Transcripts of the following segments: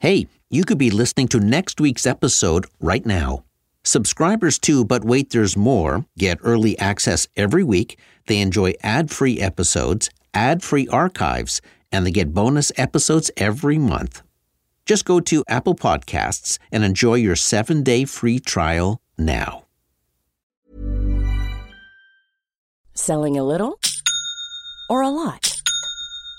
Hey, you could be listening to next week's episode right now. Subscribers to But Wait There's More get early access every week. They enjoy ad free episodes, ad free archives, and they get bonus episodes every month. Just go to Apple Podcasts and enjoy your seven day free trial now. Selling a little or a lot?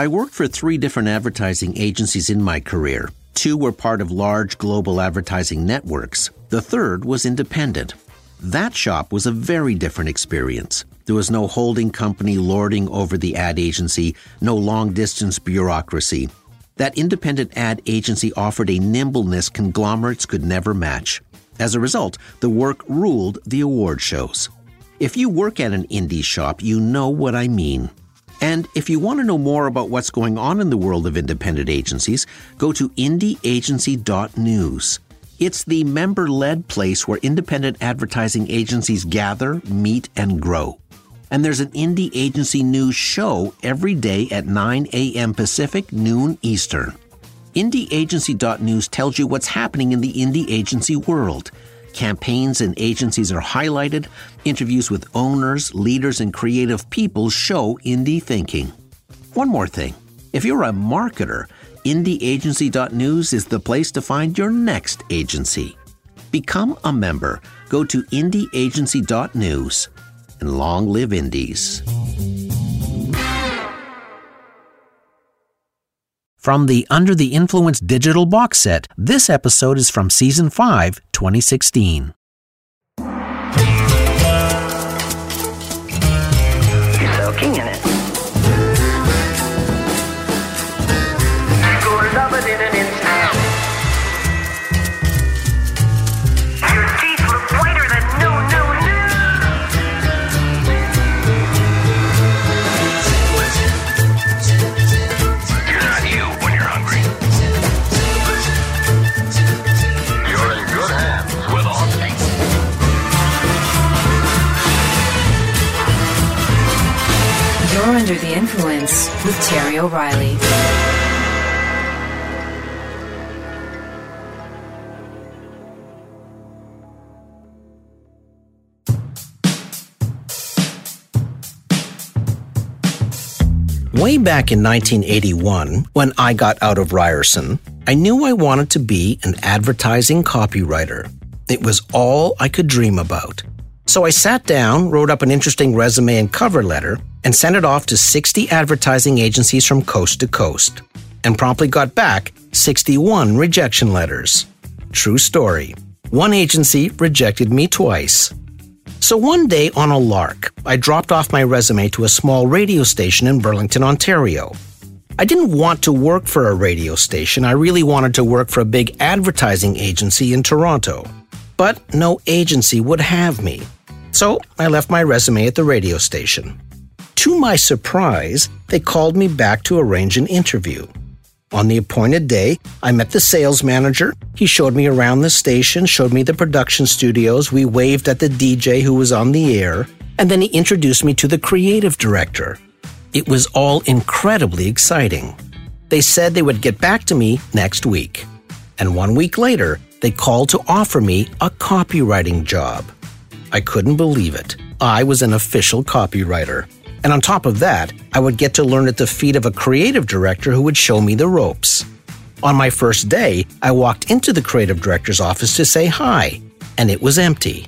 I worked for three different advertising agencies in my career. Two were part of large global advertising networks. The third was independent. That shop was a very different experience. There was no holding company lording over the ad agency, no long distance bureaucracy. That independent ad agency offered a nimbleness conglomerates could never match. As a result, the work ruled the award shows. If you work at an indie shop, you know what I mean. And if you want to know more about what's going on in the world of independent agencies, go to indieagency.news. It's the member led place where independent advertising agencies gather, meet, and grow. And there's an Indie Agency News show every day at 9 a.m. Pacific, noon Eastern. IndieAgency.news tells you what's happening in the indie agency world. Campaigns and agencies are highlighted, interviews with owners, leaders, and creative people show indie thinking. One more thing if you're a marketer, IndieAgency.news is the place to find your next agency. Become a member. Go to IndieAgency.news and long live indies. From the Under the Influence digital box set, this episode is from Season 5, 2016. Way back in 1981, when I got out of Ryerson, I knew I wanted to be an advertising copywriter. It was all I could dream about. So I sat down, wrote up an interesting resume and cover letter, and sent it off to 60 advertising agencies from coast to coast, and promptly got back 61 rejection letters. True story. One agency rejected me twice. So one day on a lark, I dropped off my resume to a small radio station in Burlington, Ontario. I didn't want to work for a radio station, I really wanted to work for a big advertising agency in Toronto. But no agency would have me. So I left my resume at the radio station. To my surprise, they called me back to arrange an interview. On the appointed day, I met the sales manager. He showed me around the station, showed me the production studios. We waved at the DJ who was on the air, and then he introduced me to the creative director. It was all incredibly exciting. They said they would get back to me next week. and one week later, they called to offer me a copywriting job. I couldn't believe it. I was an official copywriter. And on top of that, I would get to learn at the feet of a creative director who would show me the ropes. On my first day, I walked into the creative director's office to say hi, and it was empty.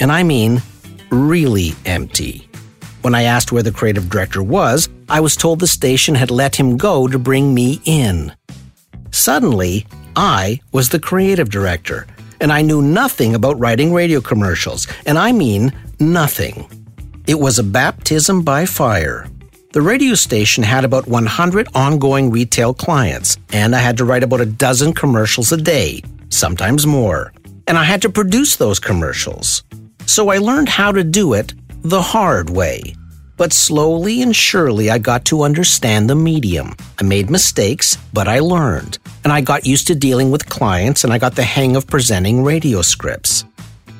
And I mean, really empty. When I asked where the creative director was, I was told the station had let him go to bring me in. Suddenly, I was the creative director, and I knew nothing about writing radio commercials, and I mean nothing. It was a baptism by fire. The radio station had about 100 ongoing retail clients, and I had to write about a dozen commercials a day, sometimes more. And I had to produce those commercials. So I learned how to do it the hard way. But slowly and surely, I got to understand the medium. I made mistakes, but I learned. And I got used to dealing with clients, and I got the hang of presenting radio scripts.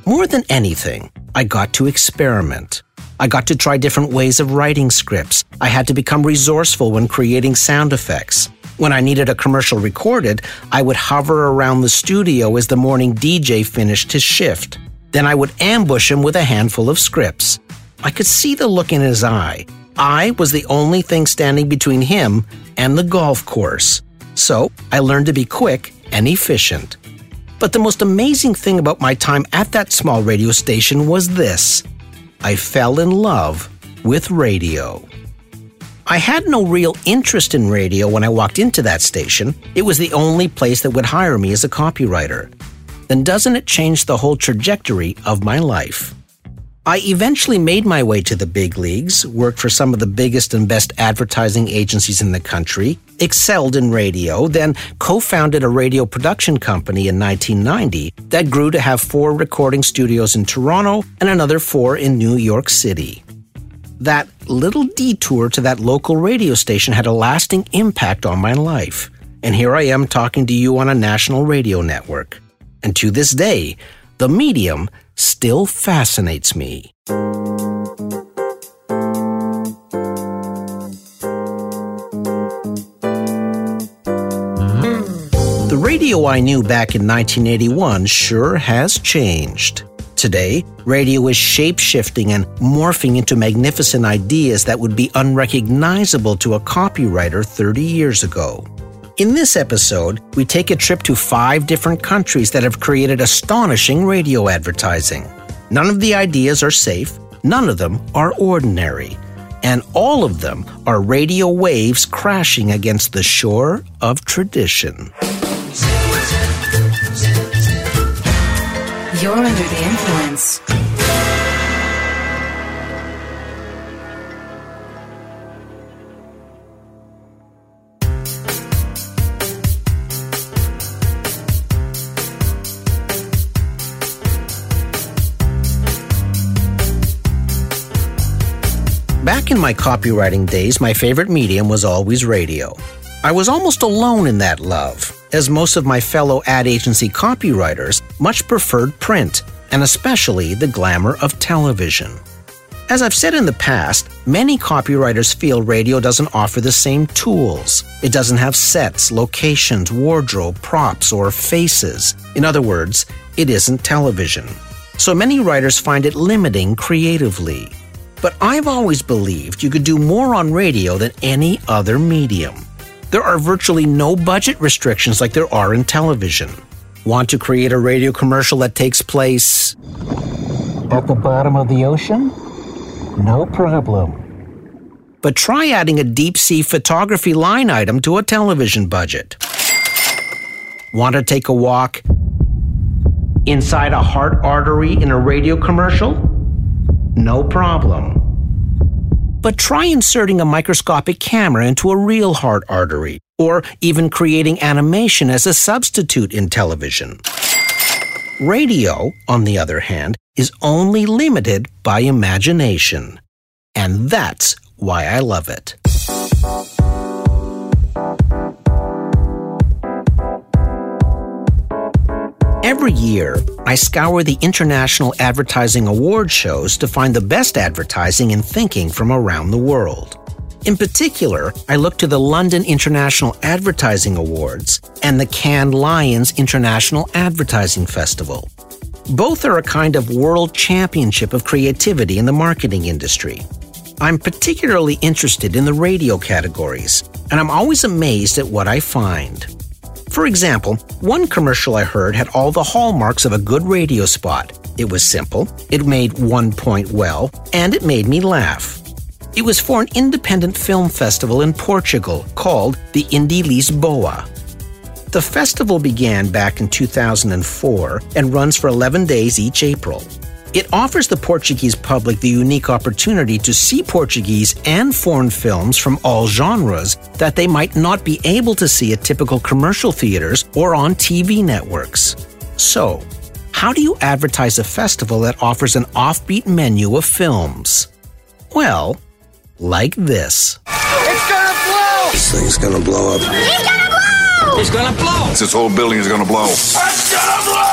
More than anything, I got to experiment. I got to try different ways of writing scripts. I had to become resourceful when creating sound effects. When I needed a commercial recorded, I would hover around the studio as the morning DJ finished his shift. Then I would ambush him with a handful of scripts. I could see the look in his eye. I was the only thing standing between him and the golf course. So I learned to be quick and efficient. But the most amazing thing about my time at that small radio station was this I fell in love with radio. I had no real interest in radio when I walked into that station. It was the only place that would hire me as a copywriter. Then doesn't it change the whole trajectory of my life? I eventually made my way to the big leagues, worked for some of the biggest and best advertising agencies in the country, excelled in radio, then co founded a radio production company in 1990 that grew to have four recording studios in Toronto and another four in New York City. That little detour to that local radio station had a lasting impact on my life. And here I am talking to you on a national radio network. And to this day, the medium still fascinates me. Radio I knew back in 1981 sure has changed. Today, radio is shape shifting and morphing into magnificent ideas that would be unrecognizable to a copywriter 30 years ago. In this episode, we take a trip to five different countries that have created astonishing radio advertising. None of the ideas are safe, none of them are ordinary, and all of them are radio waves crashing against the shore of tradition. Under the influence. Back in my copywriting days, my favorite medium was always radio. I was almost alone in that love, as most of my fellow ad agency copywriters much preferred print, and especially the glamour of television. As I've said in the past, many copywriters feel radio doesn't offer the same tools. It doesn't have sets, locations, wardrobe, props, or faces. In other words, it isn't television. So many writers find it limiting creatively. But I've always believed you could do more on radio than any other medium. There are virtually no budget restrictions like there are in television. Want to create a radio commercial that takes place at the bottom of the ocean? No problem. But try adding a deep sea photography line item to a television budget. Want to take a walk inside a heart artery in a radio commercial? No problem. But try inserting a microscopic camera into a real heart artery, or even creating animation as a substitute in television. Radio, on the other hand, is only limited by imagination. And that's why I love it. Every year, I scour the international advertising award shows to find the best advertising and thinking from around the world. In particular, I look to the London International Advertising Awards and the Cannes Lions International Advertising Festival. Both are a kind of world championship of creativity in the marketing industry. I'm particularly interested in the radio categories, and I'm always amazed at what I find. For example, one commercial I heard had all the hallmarks of a good radio spot. It was simple, it made one point well, and it made me laugh. It was for an independent film festival in Portugal called the Indie Lisboa. The festival began back in 2004 and runs for 11 days each April. It offers the Portuguese public the unique opportunity to see Portuguese and foreign films from all genres that they might not be able to see at typical commercial theaters or on TV networks. So, how do you advertise a festival that offers an offbeat menu of films? Well, like this. It's gonna blow! This thing's gonna blow up. It's gonna blow! It's gonna blow! This whole building is gonna blow. It's gonna blow!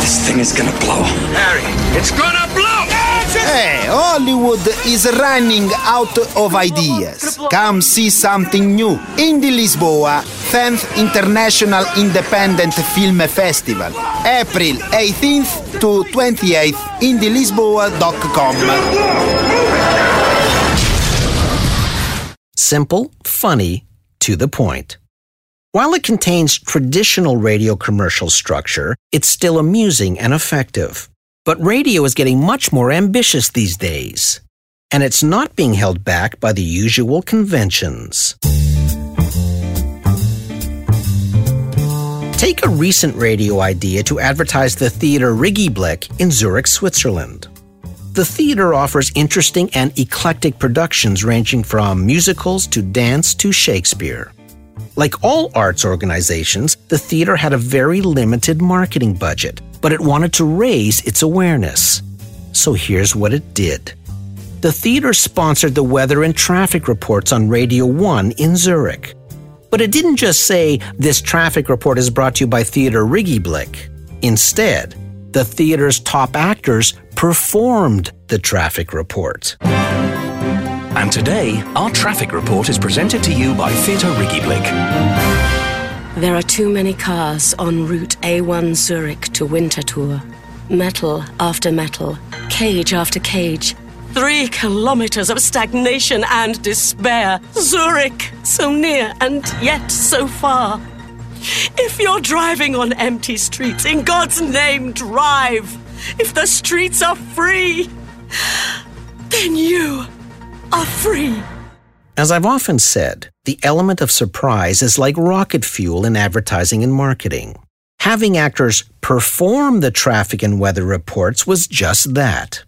This thing is gonna blow. Harry, it's gonna blow! Hey, Hollywood is running out of ideas. Come see something new. Indie Lisboa, 10th International Independent Film Festival. April 18th to 28th, in the indielisboa.com. Simple, funny, to the point. While it contains traditional radio commercial structure, it's still amusing and effective. But radio is getting much more ambitious these days. And it's not being held back by the usual conventions. Take a recent radio idea to advertise the theater Rigiblick in Zurich, Switzerland. The theater offers interesting and eclectic productions ranging from musicals to dance to Shakespeare. Like all arts organizations, the theater had a very limited marketing budget, but it wanted to raise its awareness. So here's what it did. The theater sponsored the weather and traffic reports on Radio 1 in Zurich. But it didn't just say, This traffic report is brought to you by Theater Rigiblick. Instead, the theater's top actors performed the traffic report. And today, our traffic report is presented to you by Theatre Rigiblick. There are too many cars on route A1 Zurich to Winterthur. Metal after metal, cage after cage. Three kilometers of stagnation and despair. Zurich, so near and yet so far. If you're driving on empty streets, in God's name, drive. If the streets are free, then you are free. As I've often said, the element of surprise is like rocket fuel in advertising and marketing. Having actors perform the traffic and weather reports was just that.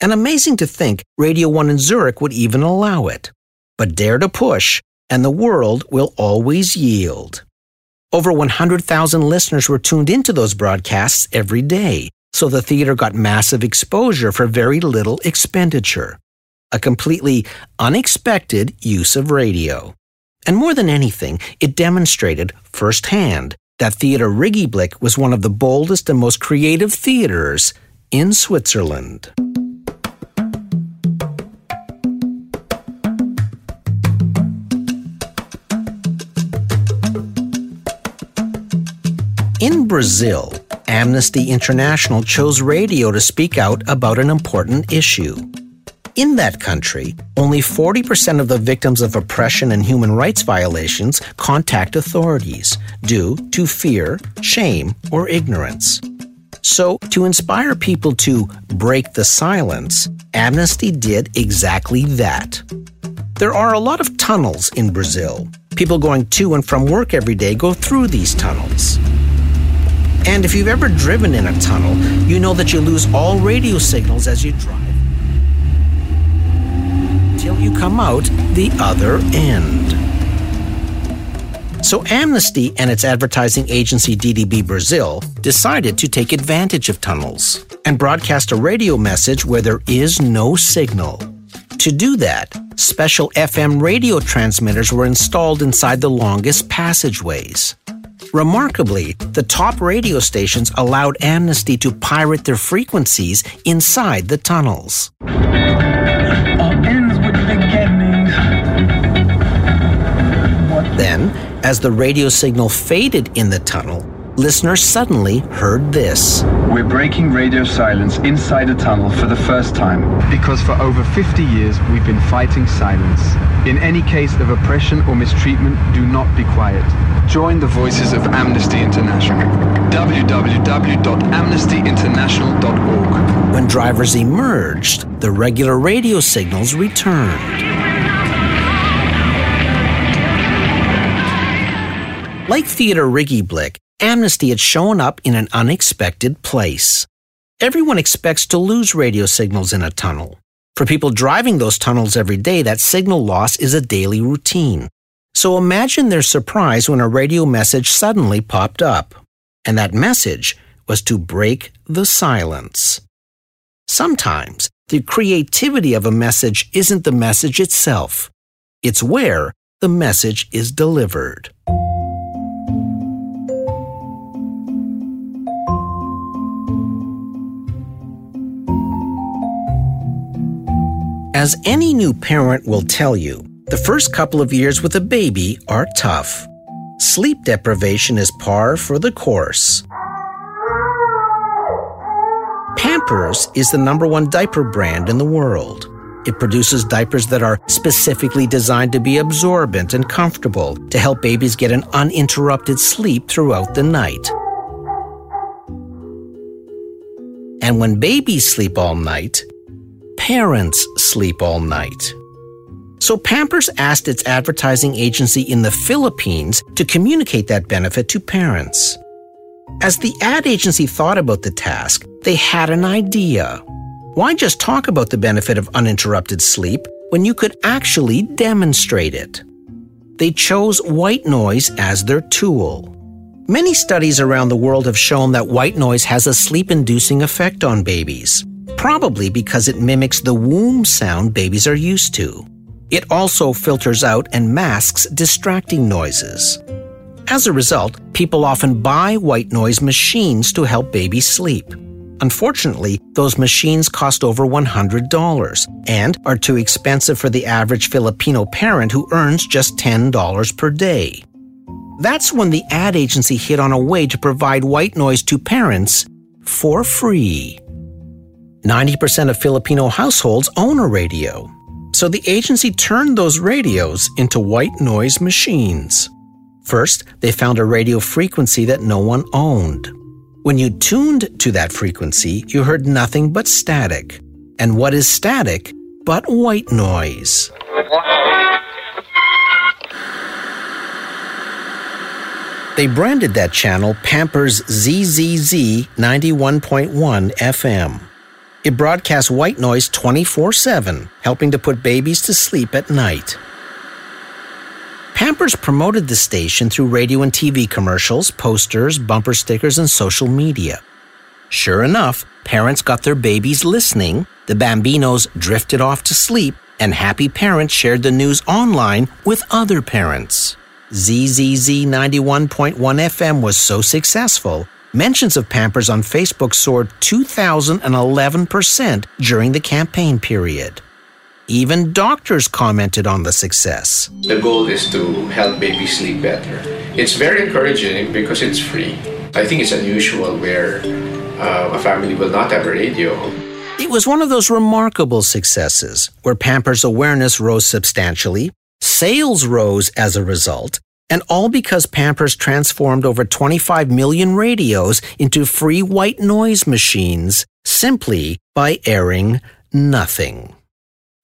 And amazing to think Radio 1 in Zurich would even allow it. But dare to push, and the world will always yield. Over 100,000 listeners were tuned into those broadcasts every day, so the theater got massive exposure for very little expenditure. A completely unexpected use of radio. And more than anything, it demonstrated firsthand that Theater Rigiblick was one of the boldest and most creative theaters in Switzerland. In Brazil, Amnesty International chose radio to speak out about an important issue. In that country, only 40% of the victims of oppression and human rights violations contact authorities due to fear, shame, or ignorance. So, to inspire people to break the silence, Amnesty did exactly that. There are a lot of tunnels in Brazil. People going to and from work every day go through these tunnels. And if you've ever driven in a tunnel, you know that you lose all radio signals as you drive you come out the other end. So Amnesty and its advertising agency DDB Brazil decided to take advantage of tunnels and broadcast a radio message where there is no signal. To do that, special FM radio transmitters were installed inside the longest passageways. Remarkably, the top radio stations allowed Amnesty to pirate their frequencies inside the tunnels. Then, as the radio signal faded in the tunnel, listeners suddenly heard this. We're breaking radio silence inside a tunnel for the first time. Because for over 50 years we've been fighting silence. In any case of oppression or mistreatment, do not be quiet. Join the voices of Amnesty International. www.amnestyinternational.org. When drivers emerged, the regular radio signals returned. Like Theater Rigiblick, Amnesty had shown up in an unexpected place. Everyone expects to lose radio signals in a tunnel. For people driving those tunnels every day, that signal loss is a daily routine. So imagine their surprise when a radio message suddenly popped up. And that message was to break the silence. Sometimes the creativity of a message isn't the message itself, it's where the message is delivered. As any new parent will tell you, the first couple of years with a baby are tough. Sleep deprivation is par for the course. Pampers is the number one diaper brand in the world. It produces diapers that are specifically designed to be absorbent and comfortable to help babies get an uninterrupted sleep throughout the night. And when babies sleep all night, parents sleep all night. So Pampers asked its advertising agency in the Philippines to communicate that benefit to parents. As the ad agency thought about the task, they had an idea. Why just talk about the benefit of uninterrupted sleep when you could actually demonstrate it? They chose white noise as their tool. Many studies around the world have shown that white noise has a sleep inducing effect on babies probably because it mimics the womb sound babies are used to. It also filters out and masks distracting noises. As a result, people often buy white noise machines to help babies sleep. Unfortunately, those machines cost over $100 and are too expensive for the average Filipino parent who earns just $10 per day. That's when the ad agency hit on a way to provide white noise to parents for free. 90% of Filipino households own a radio. So the agency turned those radios into white noise machines. First, they found a radio frequency that no one owned. When you tuned to that frequency, you heard nothing but static. And what is static but white noise? They branded that channel Pampers ZZZ 91.1 FM. It broadcasts white noise 24 7, helping to put babies to sleep at night. Pampers promoted the station through radio and TV commercials, posters, bumper stickers, and social media. Sure enough, parents got their babies listening, the bambinos drifted off to sleep, and happy parents shared the news online with other parents. ZZZ 91.1 FM was so successful, mentions of Pampers on Facebook soared 2,011% during the campaign period. Even doctors commented on the success. The goal is to help babies sleep better. It's very encouraging because it's free. I think it's unusual where uh, a family will not have a radio. It was one of those remarkable successes where Pampers awareness rose substantially, sales rose as a result, and all because Pampers transformed over 25 million radios into free white noise machines simply by airing nothing.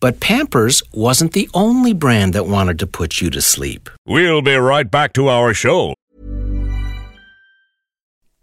But Pampers wasn't the only brand that wanted to put you to sleep. We'll be right back to our show.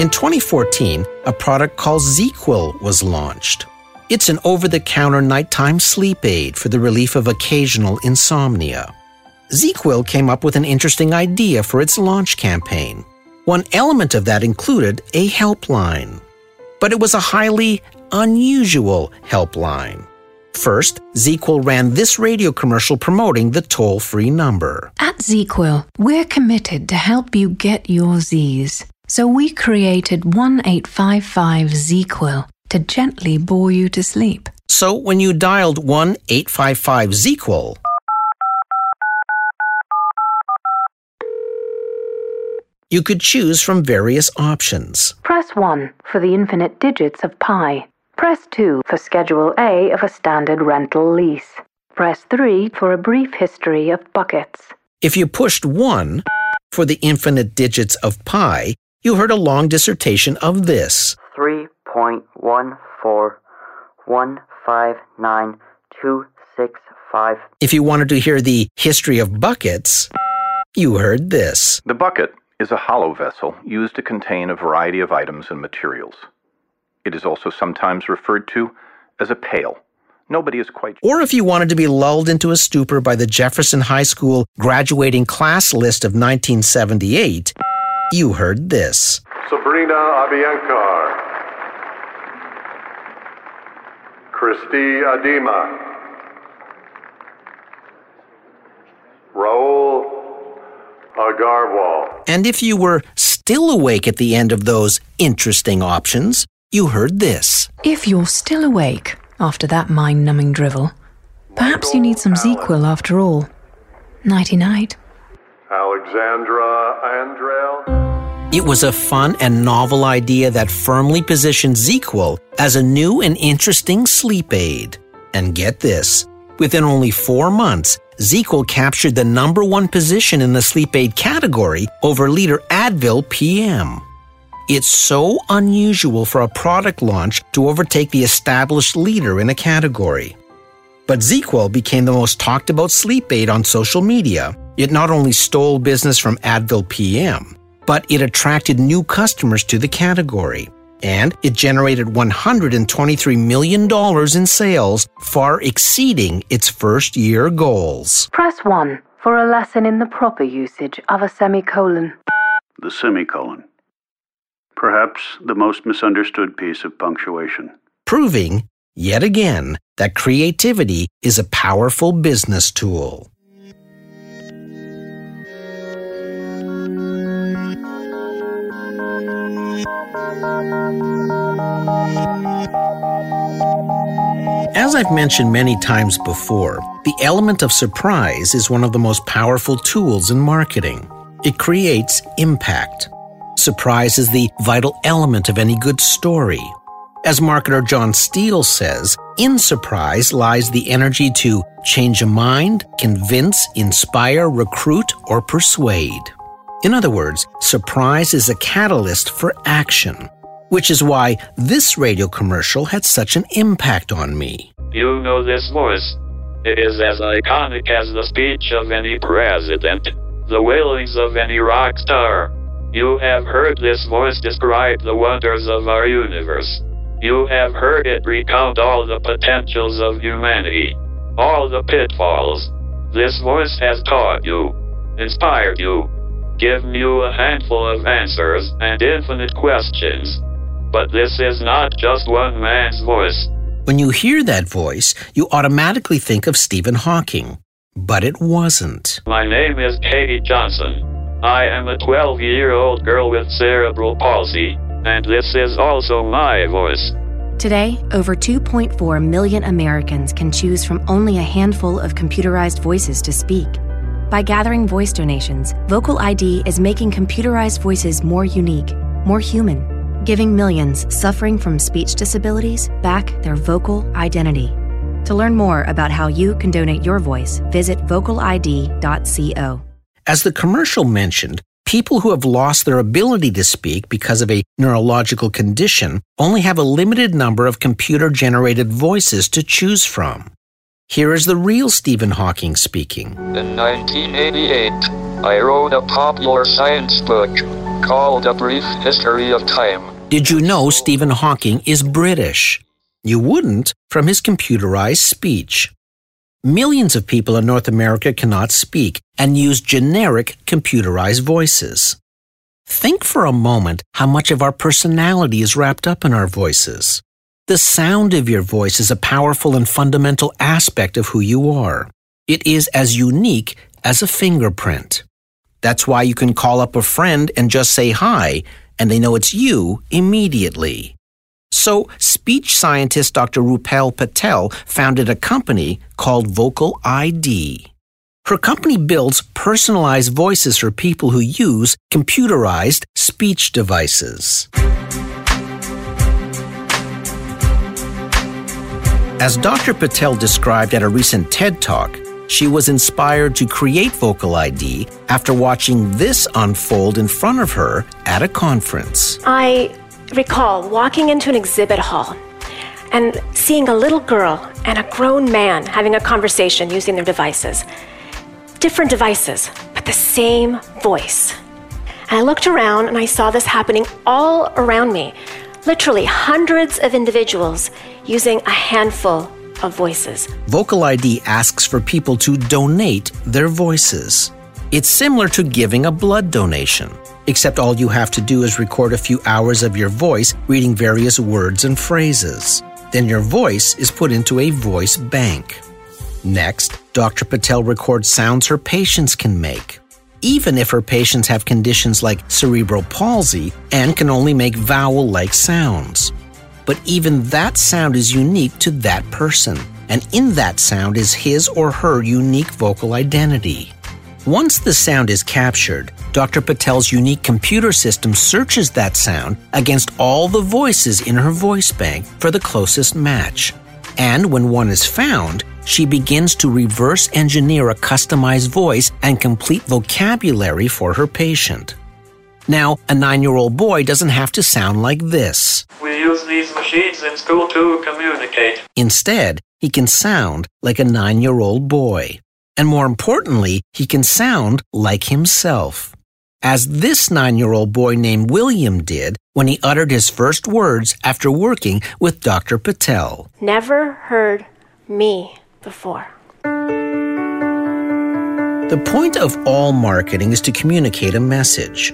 In 2014, a product called ZzzQuil was launched. It's an over the counter nighttime sleep aid for the relief of occasional insomnia. ZzzQuil came up with an interesting idea for its launch campaign. One element of that included a helpline. But it was a highly unusual helpline. First, ZzzQuil ran this radio commercial promoting the toll free number. At ZzzQuil, we're committed to help you get your Z's. So we created 1855 ZzzQuil to gently bore you to sleep. So when you dialed 1 855 ZzzQuil, you could choose from various options. Press 1 for the infinite digits of pi. Press 2 for Schedule A of a standard rental lease. Press 3 for a brief history of buckets. If you pushed 1 for the infinite digits of pi, you heard a long dissertation of this. 3.1415925. If you wanted to hear the history of buckets, you heard this. The bucket is a hollow vessel used to contain a variety of items and materials. It is also sometimes referred to as a pail. Nobody is quite Or if you wanted to be lulled into a stupor by the Jefferson High School graduating class list of 1978, you heard this. Sabrina Abiyankar. Christy Adima. Raul Agarwal. And if you were still awake at the end of those interesting options, you heard this. If you're still awake after that mind numbing drivel, perhaps you need some ZzzQuil after all. Nighty night. Alexandra Andrell. It was a fun and novel idea that firmly positioned ZzzQuil as a new and interesting sleep aid. And get this within only four months, ZzzQuil captured the number one position in the sleep aid category over leader Advil PM. It's so unusual for a product launch to overtake the established leader in a category. But ZzzQuil became the most talked about sleep aid on social media. It not only stole business from Advil PM, but it attracted new customers to the category. And it generated $123 million in sales, far exceeding its first year goals. Press 1 for a lesson in the proper usage of a semicolon. The semicolon. Perhaps the most misunderstood piece of punctuation. Proving, yet again, that creativity is a powerful business tool. As I've mentioned many times before, the element of surprise is one of the most powerful tools in marketing. It creates impact. Surprise is the vital element of any good story. As marketer John Steele says, in surprise lies the energy to change a mind, convince, inspire, recruit, or persuade. In other words, surprise is a catalyst for action, which is why this radio commercial had such an impact on me. You know this voice. It is as iconic as the speech of any president, the wailings of any rock star. You have heard this voice describe the wonders of our universe. You have heard it recount all the potentials of humanity, all the pitfalls. This voice has taught you, inspired you, given you a handful of answers and infinite questions. But this is not just one man's voice. When you hear that voice, you automatically think of Stephen Hawking. But it wasn't. My name is Katie Johnson. I am a 12 year old girl with cerebral palsy, and this is also my voice. Today, over 2.4 million Americans can choose from only a handful of computerized voices to speak. By gathering voice donations, Vocal ID is making computerized voices more unique, more human, giving millions suffering from speech disabilities back their vocal identity. To learn more about how you can donate your voice, visit vocalid.co. As the commercial mentioned, people who have lost their ability to speak because of a neurological condition only have a limited number of computer generated voices to choose from. Here is the real Stephen Hawking speaking. In 1988, I wrote a popular science book called A Brief History of Time. Did you know Stephen Hawking is British? You wouldn't from his computerized speech. Millions of people in North America cannot speak and use generic computerized voices. Think for a moment how much of our personality is wrapped up in our voices. The sound of your voice is a powerful and fundamental aspect of who you are. It is as unique as a fingerprint. That's why you can call up a friend and just say hi, and they know it's you immediately. So, speech scientist Dr. Rupal Patel founded a company called Vocal ID. Her company builds personalized voices for people who use computerized speech devices. As Dr. Patel described at a recent TED Talk, she was inspired to create Vocal ID after watching this unfold in front of her at a conference. I recall walking into an exhibit hall and seeing a little girl and a grown man having a conversation using their devices. Different devices, but the same voice. And I looked around and I saw this happening all around me. Literally hundreds of individuals using a handful of voices. Vocal ID asks for people to donate their voices. It's similar to giving a blood donation, except all you have to do is record a few hours of your voice reading various words and phrases. Then your voice is put into a voice bank. Next, Dr. Patel records sounds her patients can make. Even if her patients have conditions like cerebral palsy and can only make vowel like sounds. But even that sound is unique to that person, and in that sound is his or her unique vocal identity. Once the sound is captured, Dr. Patel's unique computer system searches that sound against all the voices in her voice bank for the closest match. And when one is found, she begins to reverse engineer a customized voice and complete vocabulary for her patient. Now, a nine year old boy doesn't have to sound like this. We use these machines in school to communicate. Instead, he can sound like a nine year old boy. And more importantly, he can sound like himself. As this nine year old boy named William did when he uttered his first words after working with Dr. Patel. Never heard me before. The point of all marketing is to communicate a message.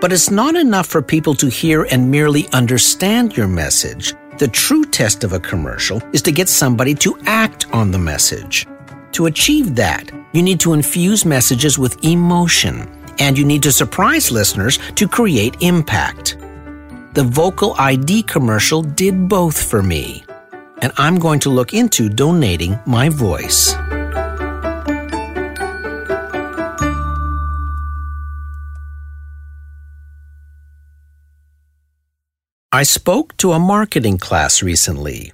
But it's not enough for people to hear and merely understand your message. The true test of a commercial is to get somebody to act on the message. To achieve that, you need to infuse messages with emotion, and you need to surprise listeners to create impact. The Vocal ID commercial did both for me, and I'm going to look into donating my voice. I spoke to a marketing class recently.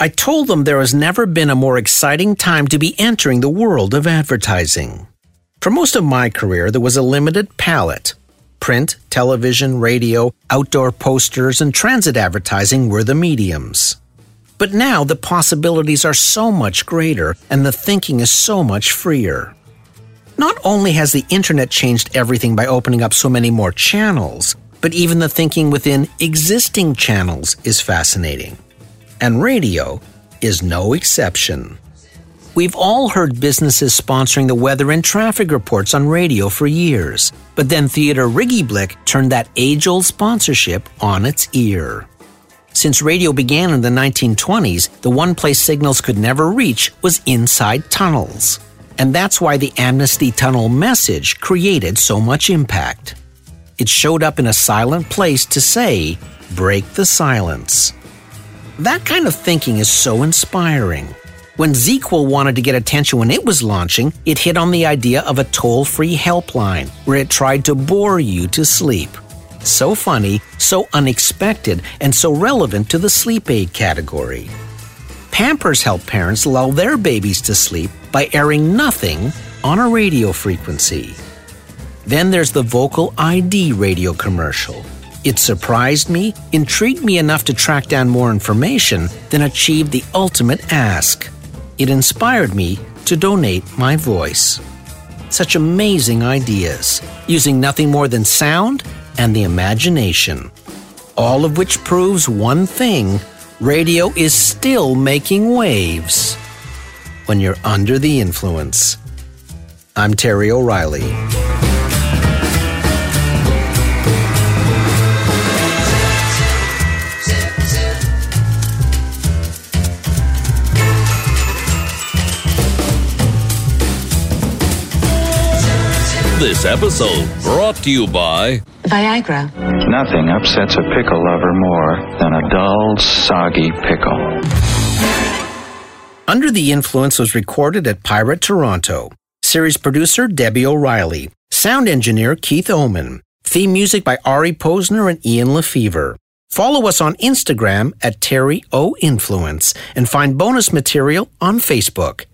I told them there has never been a more exciting time to be entering the world of advertising. For most of my career, there was a limited palette. Print, television, radio, outdoor posters, and transit advertising were the mediums. But now the possibilities are so much greater and the thinking is so much freer. Not only has the internet changed everything by opening up so many more channels, but even the thinking within existing channels is fascinating. And radio is no exception. We've all heard businesses sponsoring the weather and traffic reports on radio for years, but then Theater Rigiblick turned that age old sponsorship on its ear. Since radio began in the 1920s, the one place signals could never reach was inside tunnels. And that's why the Amnesty Tunnel message created so much impact. It showed up in a silent place to say, break the silence. That kind of thinking is so inspiring. When ZzzQuil wanted to get attention when it was launching, it hit on the idea of a toll free helpline where it tried to bore you to sleep. So funny, so unexpected, and so relevant to the sleep aid category. Pampers help parents lull their babies to sleep by airing nothing on a radio frequency. Then there's the VocaliD radio commercial. It surprised me, intrigued me enough to track down more information, then achieved the ultimate ask. It inspired me to donate my voice. Such amazing ideas, using nothing more than sound and the imagination. All of which proves one thing radio is still making waves when you're under the influence. I'm Terry O'Reilly. This episode brought to you by Viagra. Nothing upsets a pickle lover more than a dull, soggy pickle. Under the Influence was recorded at Pirate Toronto. Series producer Debbie O'Reilly. Sound engineer Keith Oman. Theme music by Ari Posner and Ian LeFeuvre. Follow us on Instagram at Terry O Influence and find bonus material on Facebook.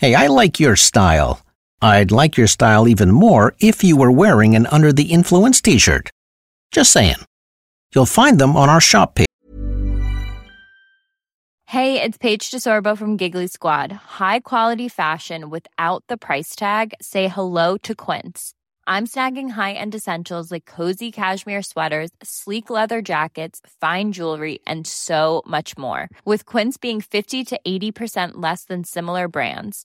Hey, I like your style. I'd like your style even more if you were wearing an Under the Influence t shirt. Just saying. You'll find them on our shop page. Hey, it's Paige DeSorbo from Giggly Squad. High quality fashion without the price tag? Say hello to Quince. I'm snagging high end essentials like cozy cashmere sweaters, sleek leather jackets, fine jewelry, and so much more. With Quince being 50 to 80% less than similar brands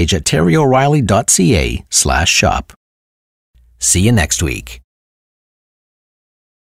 Page at terryoreilly.ca slash shop. See you next week.